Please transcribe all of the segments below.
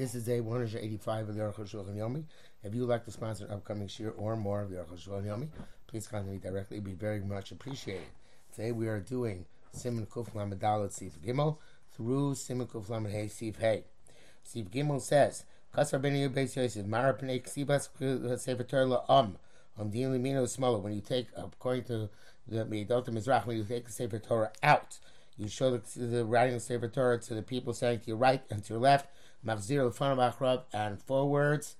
This is day 185 of the Aruch Yomi. If you would like to sponsor an upcoming shir or more of the Aruch Yomi, please contact me directly. It would be very much appreciated. Today we are doing Simon Kuf Lamed Dalet Sif Gimel through Simon Kuf Lamed Hey Sif Hey. Sif Gimel says, Kasar Ben Beis Yosef, Mara Pnei Ksibas Sefer La'am, on Din Limino when you take, according to the Meidot Mizrach, when you take the Sefer Torah out, you show the, the writing of the Sefer Torah to the people saying to your right and to your left, Machzir of Achrav, and forwards,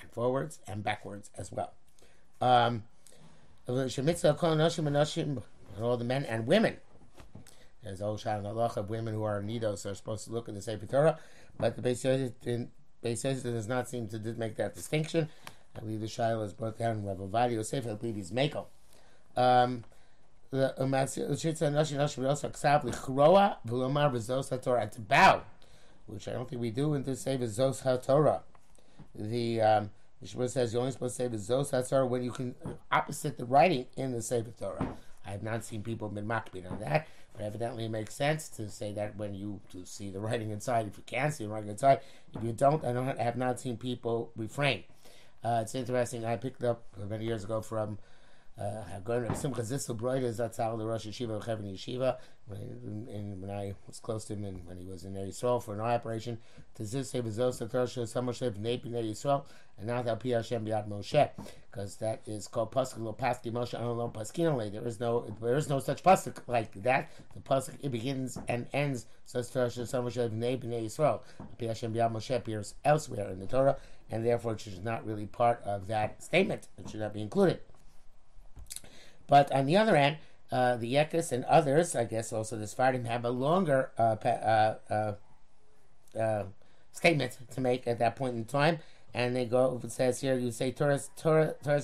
and forwards, and backwards as well. Um, all the men and women. There's old Shan Allah of women who are nidos are supposed to look in the Sefer Torah, but the Beis Yosef does not seem to make that distinction. I believe the Shaila is brought down in Rav Ovadia Yosef. I believe he's Mako. Um, the to bow which I don't think we do in the say Zos HaTorah. The um, says you're only supposed to say the Zos HaTorah when you can opposite the writing in the Sefer Torah. I have not seen people been makbid on that, but evidently it makes sense to say that when you to see the writing inside. If you can see the writing inside, if you don't, I don't have not seen people refrain. Uh, it's interesting. I picked up many years ago from going to Simcha Zissel Broida Zatzal, the Rosh Yeshiva of Chevron Yeshiva, when, when I was close to him and when he was in Yisrael for an eye operation, to Zissel Bezos Torah Samoshev Bnei Bnei Yisrael, and now that Pi Hashem Biad Moshe, because that is called Pasuk Lo Paski Moshe Anon Paskinole. There is no there is no such pasuk like that. The pasuk it begins and ends says Torah Samoshev Bnei Bnei Yisrael. Pi Hashem Biad Moshe appears elsewhere in the Torah, and therefore it is not really part of that statement. It should not be included. But on the other hand, uh, the Yekis and others, I guess also the Sfardim, have a longer uh, uh, uh, uh, statement to make at that point in time. And they go, it says here, you say Torah, Torah, Torah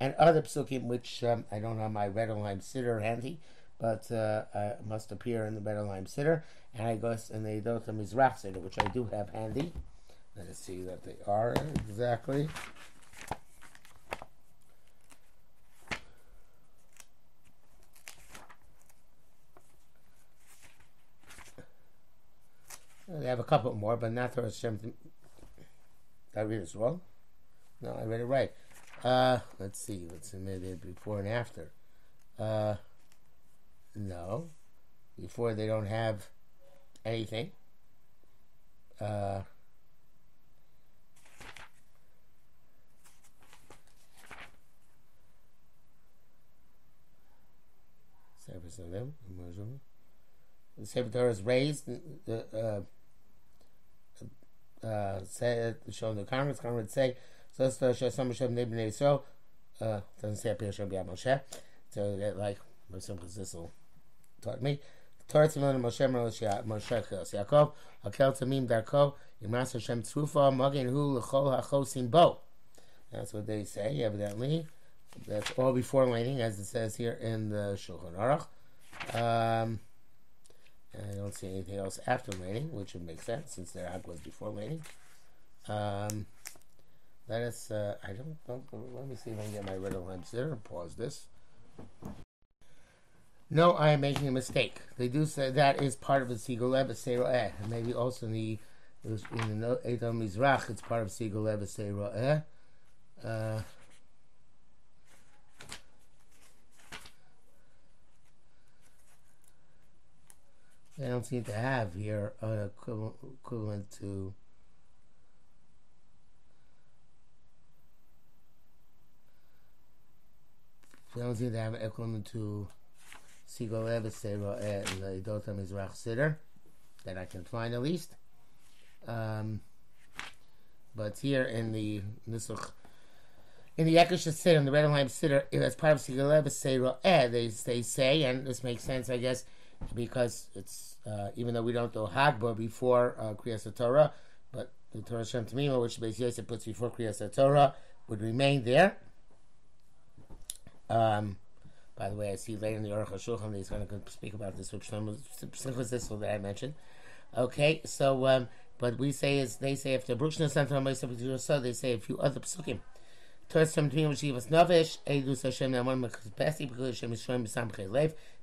and other psukim, which um, I don't have my red line sitter handy, but uh, must appear in the red line sitter. And I guess, and they go to Mizrach sitter, which I do have handy. Let us see that they are exactly. They have a couple more, but not Torah Hashem. Did I read this wrong? No, I read it right. Uh, let's see. Let's submit it before and after. Uh, no. Before they don't have anything. Uh, Sefer Torah is raised. The, uh, uh, say, showing the comments, comments say, so it's the Shasam Hashem Nebnei Yisrael, uh, doesn't say appear Hashem B'Yad Moshe, so that like, this will taught me. Torah Tzimon Moshe Moshe Moshe Chos Yaakov, Akel Tamim Darko, Yimas Hashem Tzrufa, Magen Hu L'chol HaChosim Bo. That's what they say, evidently. That's all before laning, as it says here in the Shulchan Aruch. Um, and I don't see anything else after laning, which would make sense since their act was before laning. Um, let uh, I don't, don't, let me see if I can get my red lamps there. Pause this. No, I am making a mistake. They do say that is part of the Sigolev Seira'eh. Maybe also in the, in the Edom Mizrach, it's part of Sigolev Seira'eh. Uh, They don't seem to have here an equivalent, to they don't seem to have an equivalent to Sigal Evesera and the Dotam Mizrach Siddur that I can find at least. Um, but here in the Nisuch, in the Eklish Siddur, in the Red Line Siddur, as part of Sigal Evesera, they, they say, and this makes sense, I guess, because it's uh, even though we don't do Hagba before uh, Kriyas Torah, but the Torah Shem Tamima, which Beis Yosef puts before Kriyas Torah, would remain there. Um, by the way, I see later in the Aruch HaShulchan that he's going to speak about this, which was this one that I mentioned. Okay, so um, but we say is they say after Bruchna Santa so they say a few other psukim. Torah Shem Tamima Shivas Navish Eidus Hashem Namon Mekapesi because Hashem Yisrael Misam Chelev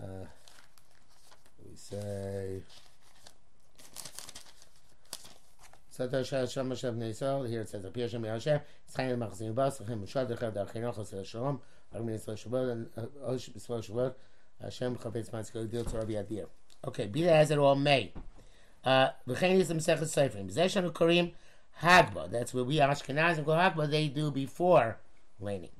Uh, we say. Here it says, "Appear Shem Yashem, Tzayim Machzim Bas, Dechav Darchino Chos Shalom, Armin Yisrael Shabbat, and Hashem Chavetz Matzko Deal to Adir." Okay, be that as it all may. Uh, V'chein Yisrael Mesechet Seifrim. Zeh Shanu Korim Hagba. That's where we Ashkenazim go Hagba. They do before laning.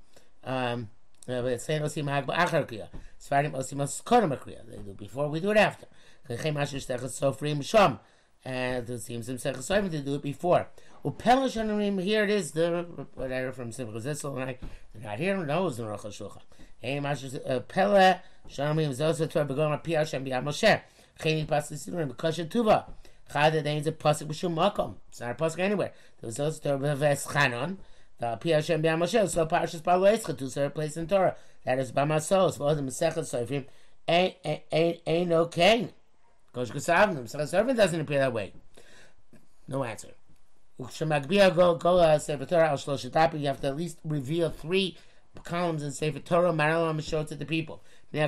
Um, Tzayim Osim Hagba Achar. Sfarim Osim Oskodem Kriya. They do before. We do it after. V'chein Masher Shtechet Sofrim Shom and it seems himself to do it before. Here it is, the whatever from Simcha Zissel, and I did not hear knows the Rosh Hashulchan. Hey, Masha Pele Shanarim Zosa Torah Begon Api Hashem B'Yad Moshe. Cheni Pasuk Sidurim Because Tuva. Chad that ain't a pasuk b'shum makom. It's not a pasuk anywhere. There Torah b'ves chanon. The Pi Hashem b'Yad Moshe. So Escha to serve place in Torah. That is B'Masos. For the Masechet Sofrim ain't ain't ain't no king. Kosh Kasavnim. So the servant doesn't appear that way. No answer. Ukshemagbiya go Sefer Torah al Shloshetapi. You have to at least reveal three columns in Sefer Torah. Maralam show to the people. The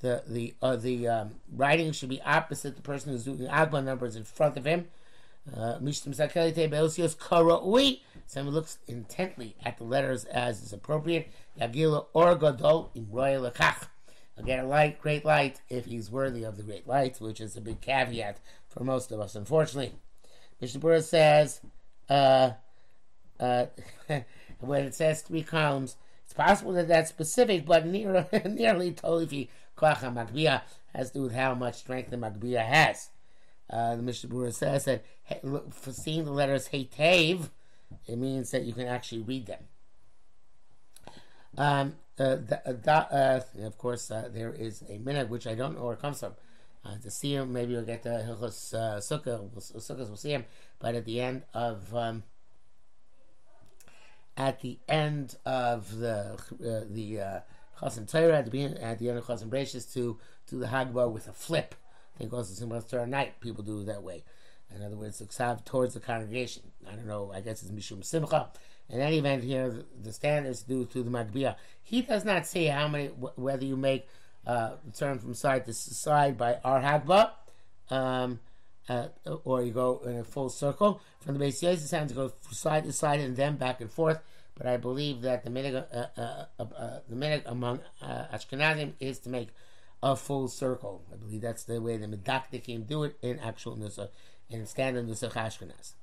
the the uh, the um, writing should be opposite the person who's doing the agba numbers in front of him. Uh, Someone looks intently at the letters as is appropriate. Yagila or gadol im royal get a light, great light, if he's worthy of the great light, which is a big caveat for most of us, unfortunately. Mishnah says, uh, uh, when it says three columns, it's possible that that's specific, but near, nearly totally Koach Magbiya has to do with how much strength the Magbiya has. Uh, the Mishnah Berurah says that for seeing the letters Heitev, it means that you can actually read them. Um, uh, uh, uh, of course, uh, there is a minute which I don't know where it comes from. To see him, maybe we'll get the Hilchos uh, Sukkah. We'll, see him. But at the end of um, at the end of the the Chasam Torah, at the beginning, at the end of Chasam Breishis, to to the Hagba with a flip. Think also Simchas Torah night. People do it that way. In other words, towards the congregation. I don't know. I guess it's mishum simcha. In any event, here the, the standards due to the Magbiya. He does not say how many, whether you make uh, turn from side to side by our Hagba, um, uh, or you go in a full circle. From the Beis Yosef sound to go side to side and then back and forth. But I believe that the minhag, uh, uh, uh, uh the minhag among Ashkenazim is to make a full circle. I believe that's the way the Medakdikim do it in actual Nusach, in standard Nusach Ashkenaz.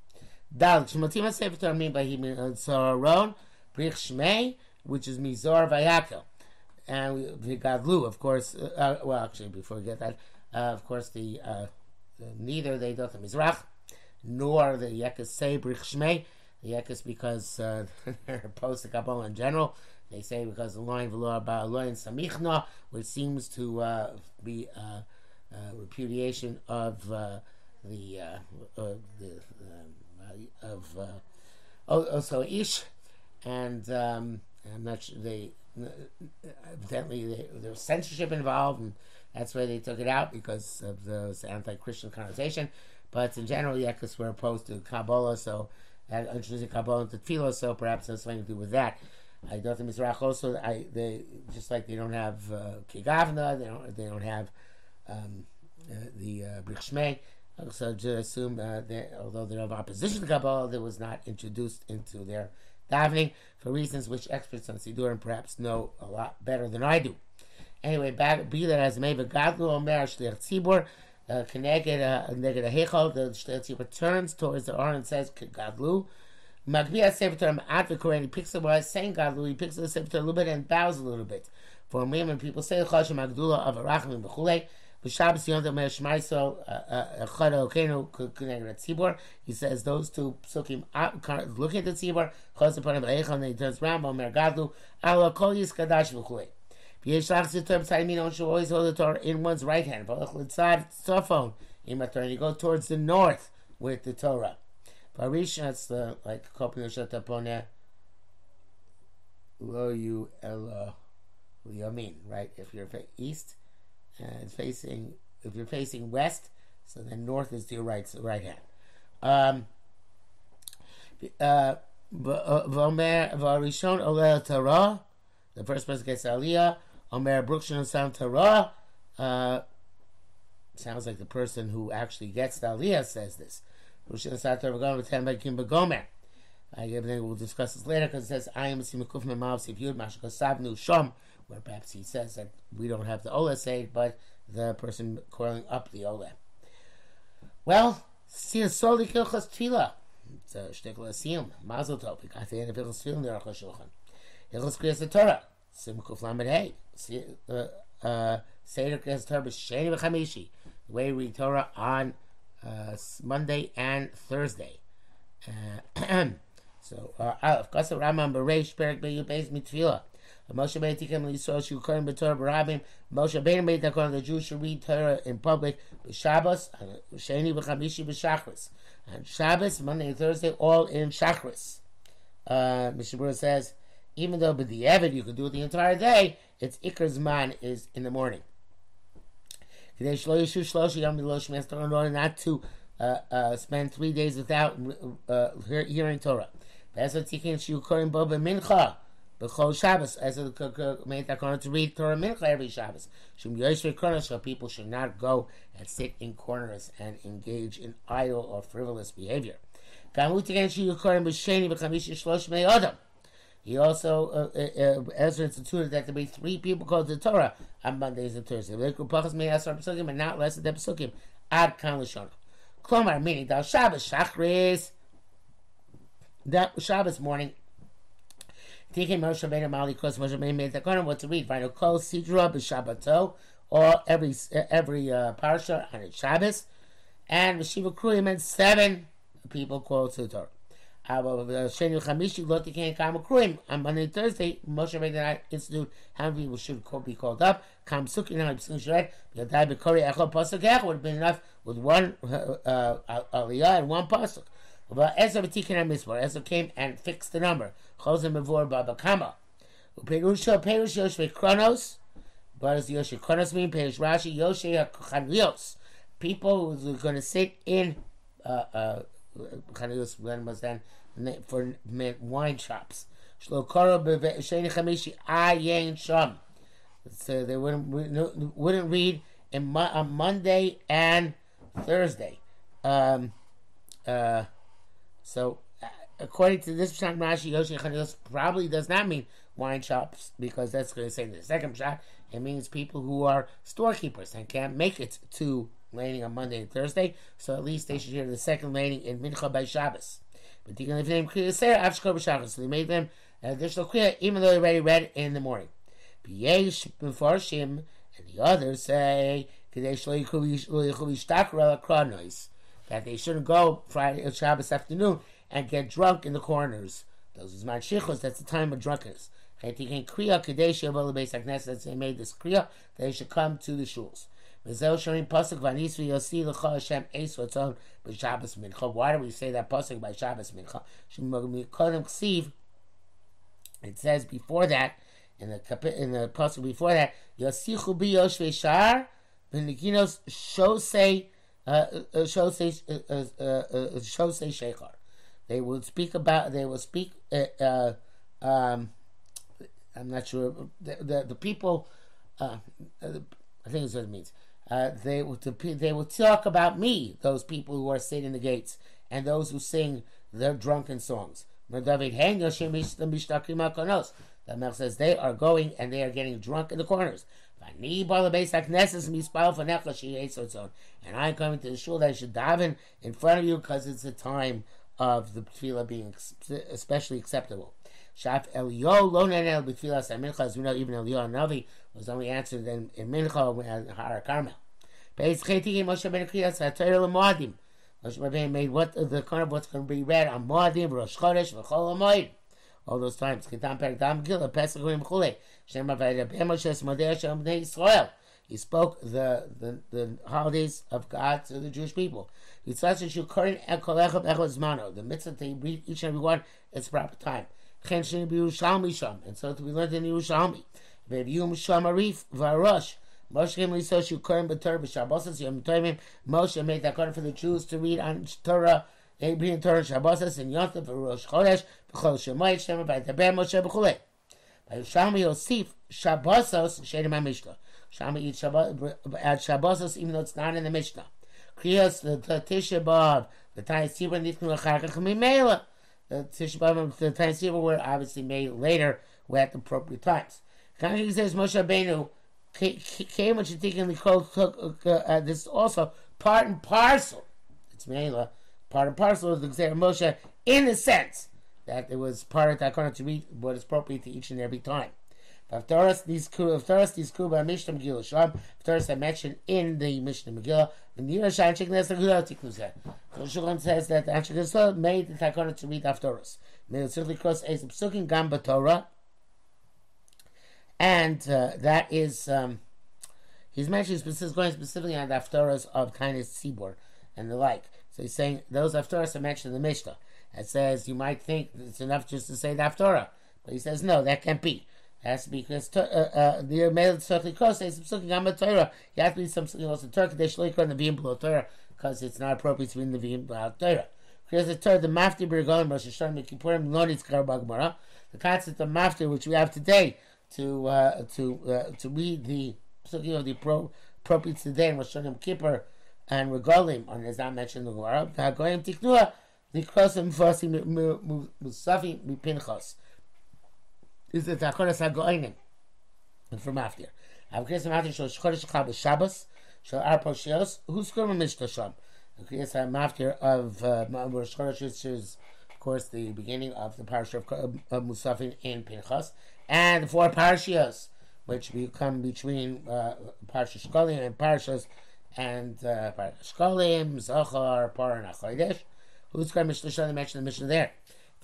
Dal Shmotima Sefer Torah mean by him Zoron Brich Shmei, which is Mizor Vayakel, and we got Lu, of course. Uh, uh, well, actually, before we get that, uh, of course, the, uh, the neither they do the Mizrach nor the Yekas say Brich Shmei. The Yekas because uh, they're opposed to Kabbalah in general. They say because the line about line Samichna, which seems to uh, be a repudiation of the the um, of uh, also Ish, and um, I'm not sure they evidently they, was censorship involved, and that's why they took it out because of the anti-Christian connotation. But in general, yeah, because we're opposed to Kabbalah, so uh, introducing Kabbalah into Tefillah, so perhaps there's something to do with that. I don't think Mizrach also. I they just like they don't have uh, Kigavna, they don't they don't have um, uh, the uh, Brichshmei. So to assume uh, that although they're of opposition to Kabbalah, that was not introduced into their davening for reasons which experts on Sidurim perhaps know a lot better than I do. Anyway, back be that as may Gadlu Omer Shliach Tzibur connected neged a hechol the Shliach Tzibur turns towards the Aron and says Gadlu. Magbiya Sefer Torah at the Koran he picks up what saying Gadlu he picks up the Sefer Torah a little bit and bows a little bit. For a moment, people say Chashem Magdula of Arachim Echad Okenu connected to Tzibor. He says those two psukim look at the Tzibor. Chos upon him Eichel and he turns around. Omer Gadlu Ala Kol Yiskadash V'Chui. V'Yeshlach Zitor B'Tzad Min should always hold the Torah in one's right hand. V'Lech Litzad Tzofon. In Torah, you go towards the north with the Torah. Parish, that's the like Kopin Shatapone. Lo you elo yamin, right? If you're east and facing, if you're facing west, so then north is to your right, right hand. Um, uh, v'arishon oleh Torah, the first person gets aliyah. Omer brukshan sam Torah. Uh, sounds like the person who actually gets the aliyah says this. We'll discuss this later because it says I am Simukuf Memav Sifyud Mashkasavnu Shom, where perhaps he says that we don't have the Ola say, but the person coiling up the Ola. Well, see a Soli Kilchas Tfila. It's a shtickle asiyum. Mazel tov. We got the end of Hilchas Tfila in the Aruch HaShulchan. Hilchas Kriyas Torah. Simukuf Lamed Hey. Uh, Seder Kriyas Torah B'Sheni V'Chamishi. The way we read Torah on uh, Monday and Thursday. Uh, So, Aleph, Kasa Raman Bereish, Perik Beyu Beis Mitzvila. Moshe Bein Tikem Yisrael Shu Kohen B'Torah B'Rabim. Moshe Bein Bein Takon, the Jews should read Torah in public, B'Shabbos, Sheni B'Chamishi B'Shachris. And Shabbos, Monday and Thursday, all in Shachris. Uh, says, even though with the Evid you can do it the entire day, its Ikar's man is in the morning. Not to uh, uh, spend three days without uh, hearing Torah. As that to read Torah mincha every Shabbos. People should not go and sit in corners and engage in idle or frivolous behavior. He also, uh, uh, uh, Ezra instituted that there be three people called the Torah on Mondays and Thursdays. And not less than Pesukim. Ad kan l'shonah. Klomar, meaning, Dal Shabbos, Shachris, that Shabbos morning, taking Moshe Rabbeinu Mali Kos Moshe made the corner what to read. Vayno Kol Sidra b'Shabbato, or every every uh, parsha on its Shabbos, and Shiva Kruyim meant seven people called to the Torah. On Monday and Thursday. Moshe Rabbeinu institute how many people should be called up. Kam Sukin and Psukim Shred. Yadai Bekori Echol Pasuk Ech would have been enough with one uh, uh, Aliyah and one Pasuk. But Ezra b'tikin ha-mitzvah. Ezra came and fixed the number. Chozim b'vor b'abakama. Uperusha perush yoshve kronos. What does yoshve kronos mean? Perush Rashi yoshve ha-chanlios. People who are going to sit in uh, uh, when was then for wine shops. So they wouldn't wouldn't read in, on Monday and Thursday. Um, uh, so, uh, according to this Pshat Rashi, Yoshi probably does not mean wine shops because that's going to say in the second Pshat, it means people who are storekeepers and can't make it to landing on Monday and Thursday, so at least they should hear the second landing in Mincha by Shabbos. But they can name Kriya Sarah after Shabbos, so they made them an additional Kriya even though they already read in the morning. B'yesh Mefarshim and the others say that they shouldn't go Friday or Shabbos afternoon and get drunk in the corners. Those is shichos. That's the time of drunkenness. They made this kriya. They should come to the shuls. Why do we say that pasuk by Shabbos mincha? It says before that in the in the pasuk before that Yosichu bi yoshvei shar v'nikinos shosei uh, uh, Shosei uh, Shosei Shechar. They will speak about. They will speak. Uh, um, I'm not sure. The the, the people. Uh, I think that's what it means. Uh, they will they will talk about me. Those people who are sitting in the gates and those who sing their drunken songs. The Melch says they are going and they are getting drunk in the corners. And I'm coming to the shul that I should daven in front of you because it's the time of the tefillah being especially acceptable. Shaf Elio lo nenel b'tfilas mincha. As we know, even Elio Navi was only answered in, in mincha and Har Carmel. Beis Chaytiki Moshe Ben Kriyas HaTorah L'Moadim. Moshe Rabbeinu made what the of what's going to be read on Moadim, Rosh Chodesh, V'chol HaMoed. All those times. Kitam Perek Dam Gila, Pesach V'im Chulei. Shem Avayda Ben Moshe Smodei Hashem Bnei Yisrael. He spoke the, the, the holidays of God to the Jewish people. The mitzvah to read each and every one its proper time. And so to learned in Yerushalmi. Shamarif Varosh. Moshe came Lisoshu Kurim B'Torah B'Shabbosas Yom Tovim. Moshe made that according for the Jews to read on Torah, reading Torah Shabbosas and Yom Tov Rosh Chodesh B'Chol Shemayit Shema B'Daber Moshe B'Chulei. By Yerushalmi eat Shabbat at Shabbosos even though it's not in the Mishnah. Kriyas the Tisha B'Av the Tanya Sibra Nitnu Achakach Mimela. The Tisha B'Av the Sibra were obviously made later, at the appropriate times. He says Moshe Rabbeinu came what you think in the code took uh, this also part and parcel. It's Mela, part and parcel of the Xer Moshe in the sense that it was part of that to read what is appropriate to each and every time. Haftaras these Haftaras these Kuba Mishnah Megillah Shalom Haftaras I mentioned in the Mishnah Megillah. The Nira Shanchik Nesa Gula Tiknuzeh. So Shulchan says that Anshik made the Takana to read Haftaras. Made it certainly cross a Psukim Gamba Torah. And uh, that is, um, he's mentioning specific, going specifically on the Haftaras of Tainis Sibor and the like. So he's saying those Haftaras are mentioned in the Mishnah. It says you might think it's enough just to say the Haftarah. But he says no, that can't be be because uh, uh, the male cross says something on the Torah. You have to be something else in Turkey. They should on the being below Torah because it's not appropriate to be in the being below Torah. Here's the Torah, the Mafti Bergolim Rosh Hashanah Kippurim Lonitz Karabagmara. The concept of Mafti, which we have today to uh, to uh, to read the psukim of the pro, appropriate today in Rosh Hashanah Kippur and Regalim, and as I mentioned in the Gemara, Hagoyim Tiknua, the Krosim Fosim Musafi Mipinchos is the Takoras HaGoinim. And from after. Avkes Maftir Shal Shchodesh Chab Shabbos, Shal Ar Poshios, who's Kurma Mishta Sham? Avkes Maftir of uh, Rosh Chodesh, which is, of course, the beginning of the parasha of, of Musafin in Pinchas, and the four parashas, which we come between uh, Parasha Shkolim and Parashas, and uh, Shkolim, Zachor, Par, and Achodesh. Who's going to Mishnah? mention the Mishnah there.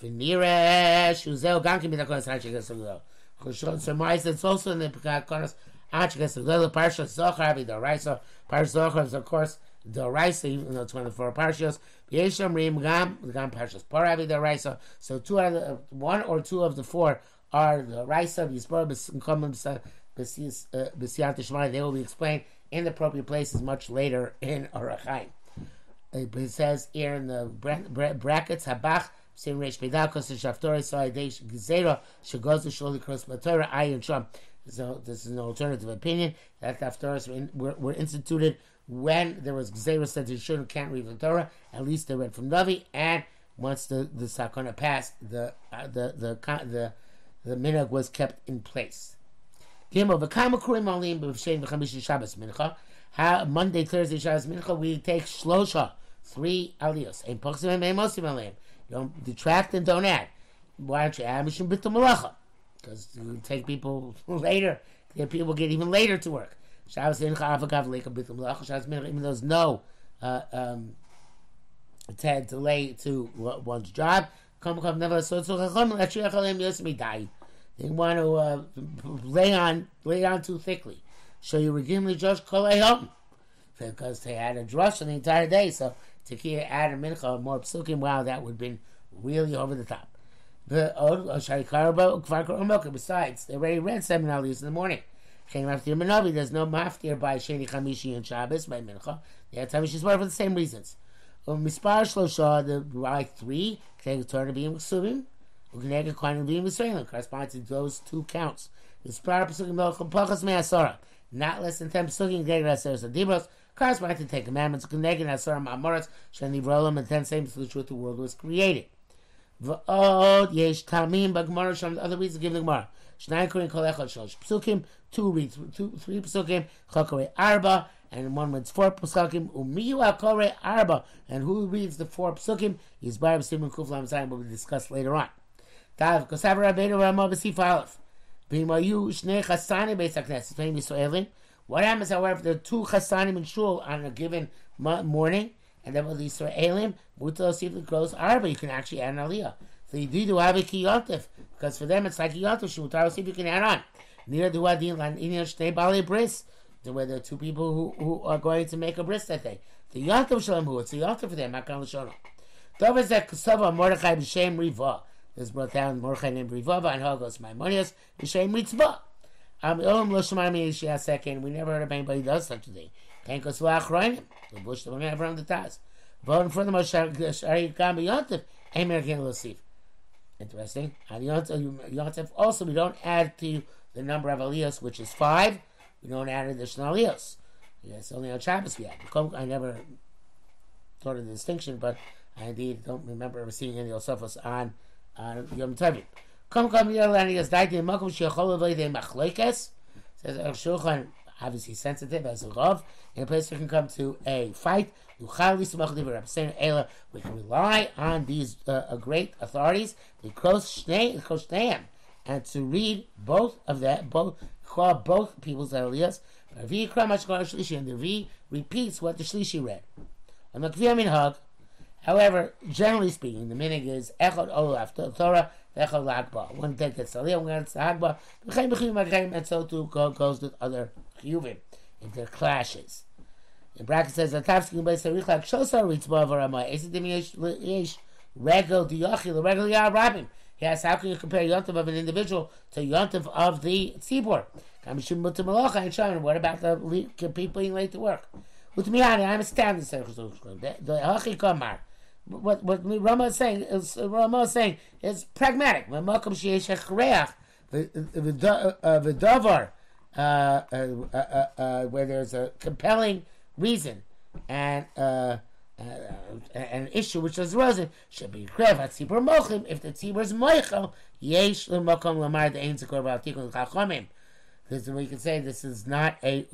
ונראה שזהו גם כן בדקות עד שגס הגדול. חושון סמייס it's also in the Pekakonos עד שגס הגדול לפרשת זוכר ודאורייסו פרשת זוכר is of course דאורייסו even though it's one of the four parshas יש אומרים גם גם פרשת פורה ודאורייסו so two out of the, one or two of the four are the Raisa, the Yispor, B'siyat Shemai, they will be explained in the appropriate places much later in Arachai. It says here in the brackets, Habach, Sim Reish Bedakos the Shaftori Saidesh Gezerah Shagoz Sholi Cross Matorah Ayin Sham. So this is an alternative opinion that the Haftaras were, were, instituted when there was Gezerah said the children can't read the Torah. At least they read from Navi, and once the the Sakana passed, the uh, the the the the minhag was kept in place. Gimel v'kama kurim olim b'vshein v'chamishi Shabbos mincha. How Monday, Thursday, Shabbos mincha we take shlosha three aliyos. And. Don't detract and don't add. Why don't you add Mishum B'Tum Malacha? Because you take people later. People get even later to work. Shabbos Incha Avagav Leika B'Tum Malacha. Shabbos even though there's no uh, um, to delay to one's job. Come, come, never so so chacham. Actually, chalim yosmi died. They want to uh, lay on lay on too thickly. So you begin to just call home because they had a drush the entire day. So to add a mincha more psukim, wow, that would have been really over the top. Besides, they already read seven aliyahs in the morning. There's no maftir by Sheni Chamishi and Shabbos by mincha. The They had Tamish for the same reasons. Um, Mispar Shlosha, the right three, Kneg Torah being Ksubim, Kneg Kohanim being Israelim, corresponds to those two counts. Mispar Pesukim Melchim Pachas Me'asora, not less than ten Pesukim Kneg Raseres Adibros, corresponding to the Ten Commandments, Gnegin Asar Ma'amoras, Shani Rolam, and ten statements to the truth the world was created. V'od yesh tamim b'gemara sham other reasons give the gemara. Shnai kurin kol echad shalosh psukim, two reads, two, three psukim, chakore arba, and one reads four psukim, umiyu akore arba, and who reads the four psukim? Yizbar b'simon kuflam zayin will be discussed later on. Tav kosav rabbeinu b'sif shnei chasani Yisraelim, What happens, however, if there are two chasanim in shul on a given morning, and then with the Israelim, mutal it grows arba, you can actually add an aliyah. So you do have a kiyontif, because for them it's like kiyontif, shemutar see you can add on. Near the wadin lan inyan shnei bali bris, where there are two people who, who are going to make a bris that day. The yontif shalom hu, it's a yontif for them, makan l'shono. Dov is that kasava Mordechai b'shem riva. This brought down Mordechai named Riva, and Hagos Maimonius b'shem ritzvah. Um, second. We never heard of anybody does such a thing. Can't go swach roinim. The bush the never on the taz. Voting for the Moshe Gam Yontif. Amen. Can receive. Interesting. Yontif also we don't add to the number of aliyos, which is five. We don't add additional aliyos. Yes, only on Shabbos we add. I never thought of the distinction, but I indeed don't remember ever seeing any Yosefos on on Yom Tovim. Come come and he has died in Makom Shechol Avay De Machlekes. Says Shulchan, obviously sensitive as a Rav, in a place we can come to a fight. We can rely on these uh, great authorities, and to read both of that, both call both people's aliyahs. And the V repeats what the Shlishi read. On the Kviyah Minhag, however, generally speaking, the meaning is Echad Olaf the Torah Echad Lagba. One day gets Aliyah, one gets Hagba. And so too goes with other Chiyuvim. If there clashes. In bracket says, Atavsky by Sarich Lak Shosar Ritzba Varama. Esidim Yesh Regel Diyachi, the Regel Yah Rabim. Yes, how can you compare Yontif of an individual to Yontif of the Tzibor? What about the people being late to work? With me, I understand this. The Hachi Kamar what what Rama is saying is Rama is saying is pragmatic. When Malcolm Sheyesh uh, the davar uh, uh, where there's a compelling reason and uh, uh, an issue which is arisen should be krev at tzibur mochim if the tzibur is moichel yesh l'makom lamar the ein tzikor ba'atikun chachomim because we can say this is not a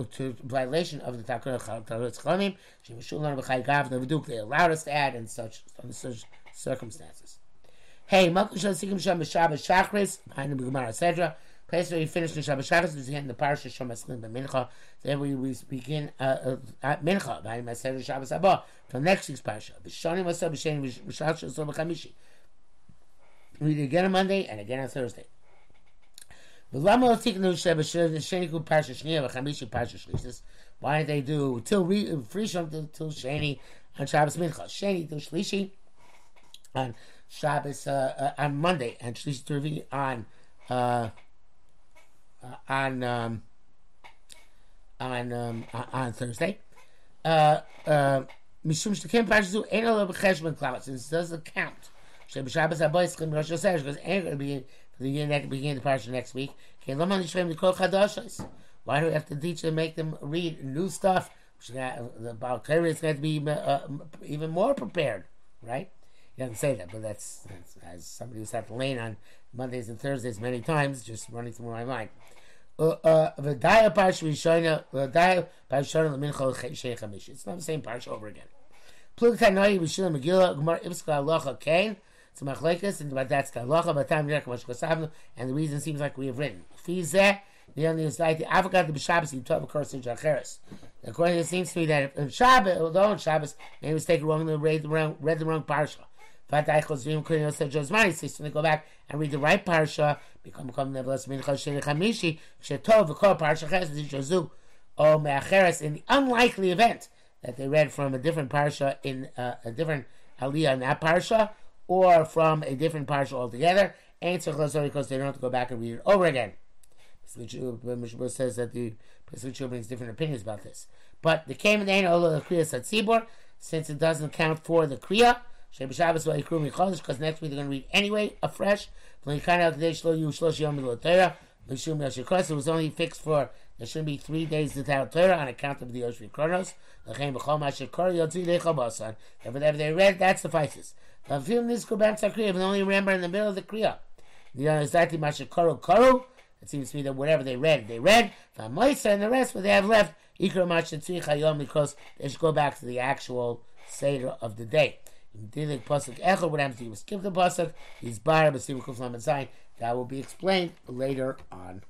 violation of the Takar Taritz Chamim. She was Shulan B'chai Gav Navduk. They allowed us to add in such under such circumstances. Hey, Malkus Shal Sikim Sham B'Shabbat Shachris behind the Gemara etc. Place where we finish the Shabbat Shachris we begin the Parsha Shom Eslim B'Mincha. Then we, we begin uh, uh, at Mincha behind Maseder Shabbos Abba from next week's Parsha. B'Shani Masab B'Shani B'Shach Shal B'Chamishi. We read again on Monday and again on Thursday. Why did they do till Frishon till, Sheni on Shabbos Mincha? Sheni till Shlishi on Shabbos uh, uh, on Monday and Shlishi Turvi on uh, uh, on um, on um, on Thursday. Uh, uh, Mishum Shtakim Parshas ain't a little bit cheshbon cloud since it doesn't count. Shabbos Abayis Chim Rosh Hashanah because ain't going to be the beginning of the parsha next week. Why do we have to teach them, make them read new stuff? The Baal Torah is going to be uh, even more prepared, right? You don't say that, but that's, that's as somebody who's had to lane on Mondays and Thursdays many times, just running through my mind. Uh, uh, it's not the same parsha over again. Plug Tanoi, Rishon Megillah, Gemara Ibska Aloha Kain. It's machlekes, and but that's the halacha. But time yerek and the reason seems like we have written. The only is like the avocat the b'Shabbos you talk about in Jacheres. According to it seems to me that in Shabbos, although in Shabbos, maybe mistake wrong and read the wrong read the wrong parsha. But I was doing couldn't say Josmani says to go back and read the right parsha. Become become nevertheless mincha sheni chamishi shetov v'kol parsha ches v'jozu o me'acheres in the unlikely event that they read from a different parsha in uh, a different aliyah in that parsha or from a different parsha altogether. Ain't so because they don't have to go back and read it over again. Mishmur says that the Pesach brings different opinions about this. But the Kamen Ein Ola Kriya Satzibor, since it doesn't count for the Kriya, because next week they're going to read anyway afresh. It was only fixed for there shouldn't be three days without Torah on account of the Oshri Kronos. Whatever they read, that suffices. But feeling this Kurban Sakriya, but only remember in the middle of the Kriya. The that Mashakaru Karu. It seems to me that whatever they read, they read. Moisa and the rest, what they have left, Ikra Mashatzri Chayom, because they should go back to the actual Seder of the day. Dilik Pasuk Echel, what happens to you? Skip the Pasuk, he's Bar, but Kuflam and That will be explained later on.